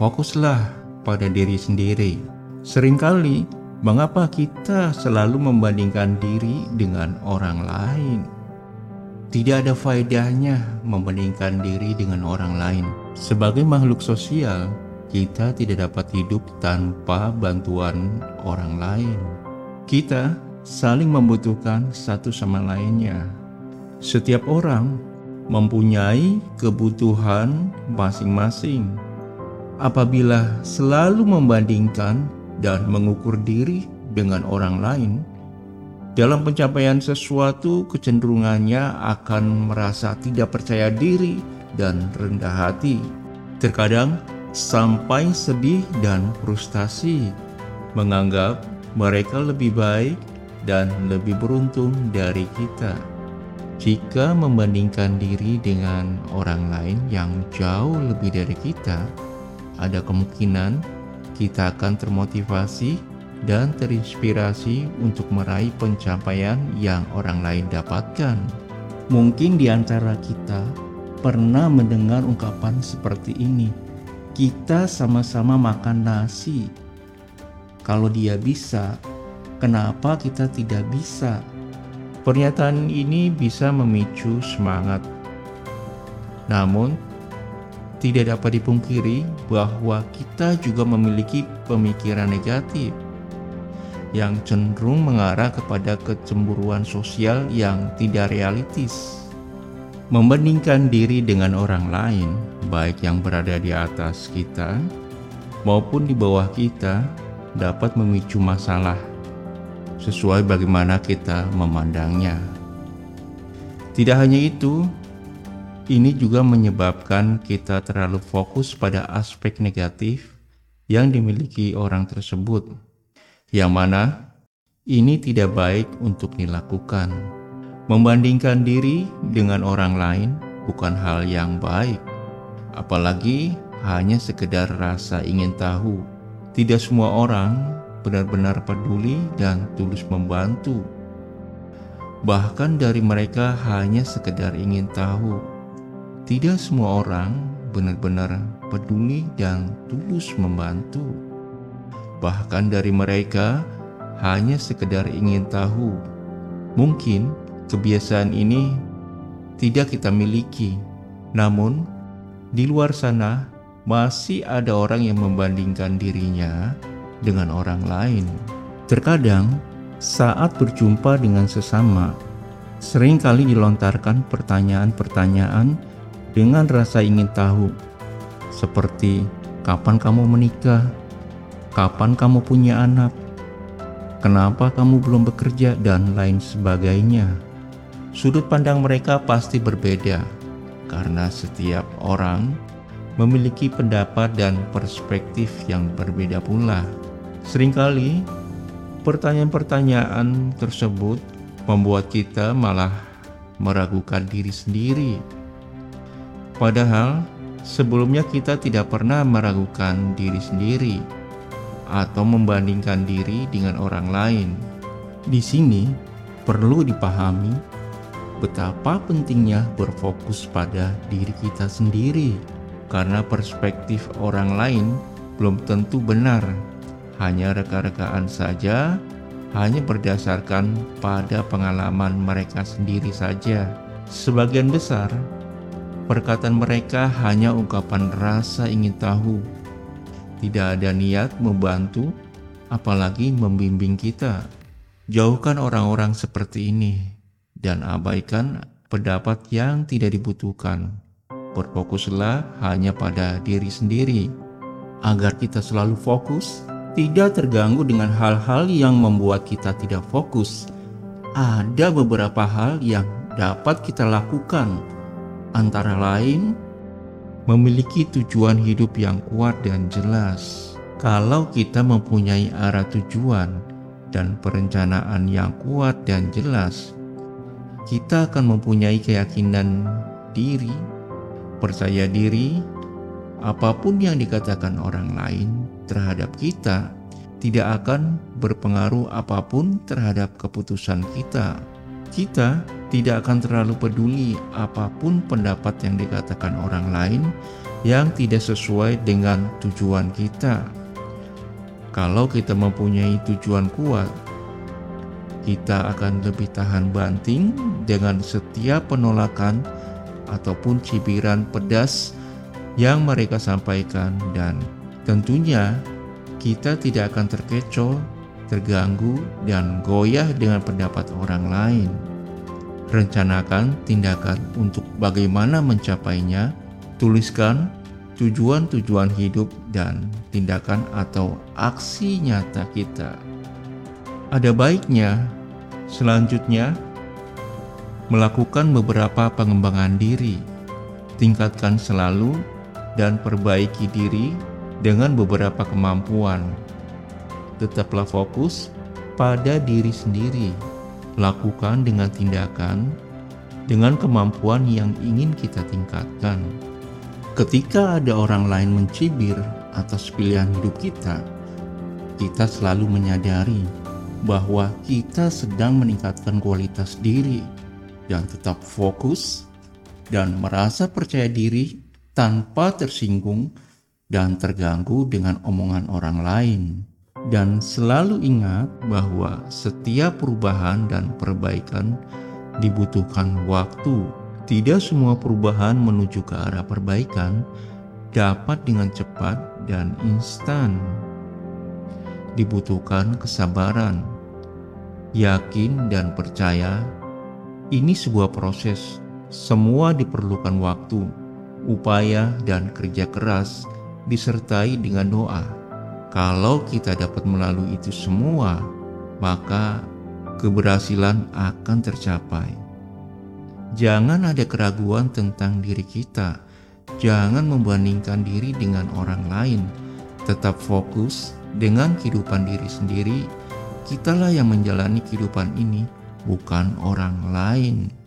fokuslah pada diri sendiri. Seringkali, mengapa kita selalu membandingkan diri dengan orang lain? Tidak ada faedahnya membandingkan diri dengan orang lain. Sebagai makhluk sosial, kita tidak dapat hidup tanpa bantuan orang lain. Kita saling membutuhkan satu sama lainnya. Setiap orang mempunyai kebutuhan masing-masing. Apabila selalu membandingkan dan mengukur diri dengan orang lain, dalam pencapaian sesuatu kecenderungannya akan merasa tidak percaya diri dan rendah hati. Terkadang sampai sedih dan frustasi, menganggap mereka lebih baik dan lebih beruntung dari kita. Jika membandingkan diri dengan orang lain yang jauh lebih dari kita, ada kemungkinan kita akan termotivasi dan terinspirasi untuk meraih pencapaian yang orang lain dapatkan. Mungkin di antara kita pernah mendengar ungkapan seperti ini: "Kita sama-sama makan nasi. Kalau dia bisa, kenapa kita tidak bisa?" Pernyataan ini bisa memicu semangat. Namun, tidak dapat dipungkiri bahwa kita juga memiliki pemikiran negatif yang cenderung mengarah kepada kecemburuan sosial yang tidak realistis. Membandingkan diri dengan orang lain, baik yang berada di atas kita maupun di bawah kita, dapat memicu masalah sesuai bagaimana kita memandangnya. Tidak hanya itu, ini juga menyebabkan kita terlalu fokus pada aspek negatif yang dimiliki orang tersebut, yang mana ini tidak baik untuk dilakukan. Membandingkan diri dengan orang lain bukan hal yang baik, apalagi hanya sekedar rasa ingin tahu. Tidak semua orang benar-benar peduli dan tulus membantu. Bahkan dari mereka hanya sekedar ingin tahu. Tidak semua orang benar-benar peduli dan tulus membantu. Bahkan dari mereka hanya sekedar ingin tahu. Mungkin kebiasaan ini tidak kita miliki, namun di luar sana masih ada orang yang membandingkan dirinya dengan orang lain. Terkadang, saat berjumpa dengan sesama, sering kali dilontarkan pertanyaan-pertanyaan dengan rasa ingin tahu, seperti kapan kamu menikah, kapan kamu punya anak, kenapa kamu belum bekerja, dan lain sebagainya. Sudut pandang mereka pasti berbeda karena setiap orang memiliki pendapat dan perspektif yang berbeda pula. Seringkali pertanyaan-pertanyaan tersebut membuat kita malah meragukan diri sendiri. Padahal sebelumnya kita tidak pernah meragukan diri sendiri atau membandingkan diri dengan orang lain. Di sini perlu dipahami betapa pentingnya berfokus pada diri kita sendiri, karena perspektif orang lain belum tentu benar hanya reka-rekaan saja, hanya berdasarkan pada pengalaman mereka sendiri saja. Sebagian besar perkataan mereka hanya ungkapan rasa ingin tahu, tidak ada niat membantu, apalagi membimbing kita. Jauhkan orang-orang seperti ini dan abaikan pendapat yang tidak dibutuhkan. Berfokuslah hanya pada diri sendiri agar kita selalu fokus tidak terganggu dengan hal-hal yang membuat kita tidak fokus. Ada beberapa hal yang dapat kita lakukan, antara lain memiliki tujuan hidup yang kuat dan jelas. Kalau kita mempunyai arah tujuan dan perencanaan yang kuat dan jelas, kita akan mempunyai keyakinan diri, percaya diri, apa pun yang dikatakan orang lain terhadap kita tidak akan berpengaruh apa pun terhadap keputusan kita. Kita tidak akan terlalu peduli apa pun pendapat yang dikatakan orang lain yang tidak sesuai dengan tujuan kita. Kalau kita mempunyai tujuan kuat, kita akan lebih tahan banting dengan setiap penolakan ataupun cibiran pedas yang mereka sampaikan dan tentunya kita tidak akan terkecoh, terganggu, dan goyah dengan pendapat orang lain. Rencanakan tindakan untuk bagaimana mencapainya Tuliskan tujuan-tujuan hidup dan tindakan atau aksi nyata kita. Ada baiknya selanjutnya melakukan beberapa pengembangan diri. Tingkatkan selalu dan perbaiki diri dengan beberapa kemampuan. Tetaplah fokus pada diri sendiri. Lakukan dengan tindakan dengan kemampuan yang ingin kita tingkatkan. Ketika ada orang lain mencibir atas pilihan hidup kita, kita selalu menyadari bahwa kita sedang meningkatkan kualitas diri dan tetap fokus dan merasa percaya diri tanpa tersinggung dan terganggu dengan omongan orang lain. Dan selalu ingat bahwa setiap perubahan dan perbaikan dibutuhkan waktu tidak semua perubahan menuju ke arah perbaikan dapat dengan cepat dan instan. Dibutuhkan kesabaran, yakin, dan percaya. Ini sebuah proses. Semua diperlukan waktu, upaya, dan kerja keras, disertai dengan doa. Kalau kita dapat melalui itu semua, maka keberhasilan akan tercapai. Jangan ada keraguan tentang diri kita. Jangan membandingkan diri dengan orang lain. Tetap fokus dengan kehidupan diri sendiri. Kitalah yang menjalani kehidupan ini, bukan orang lain.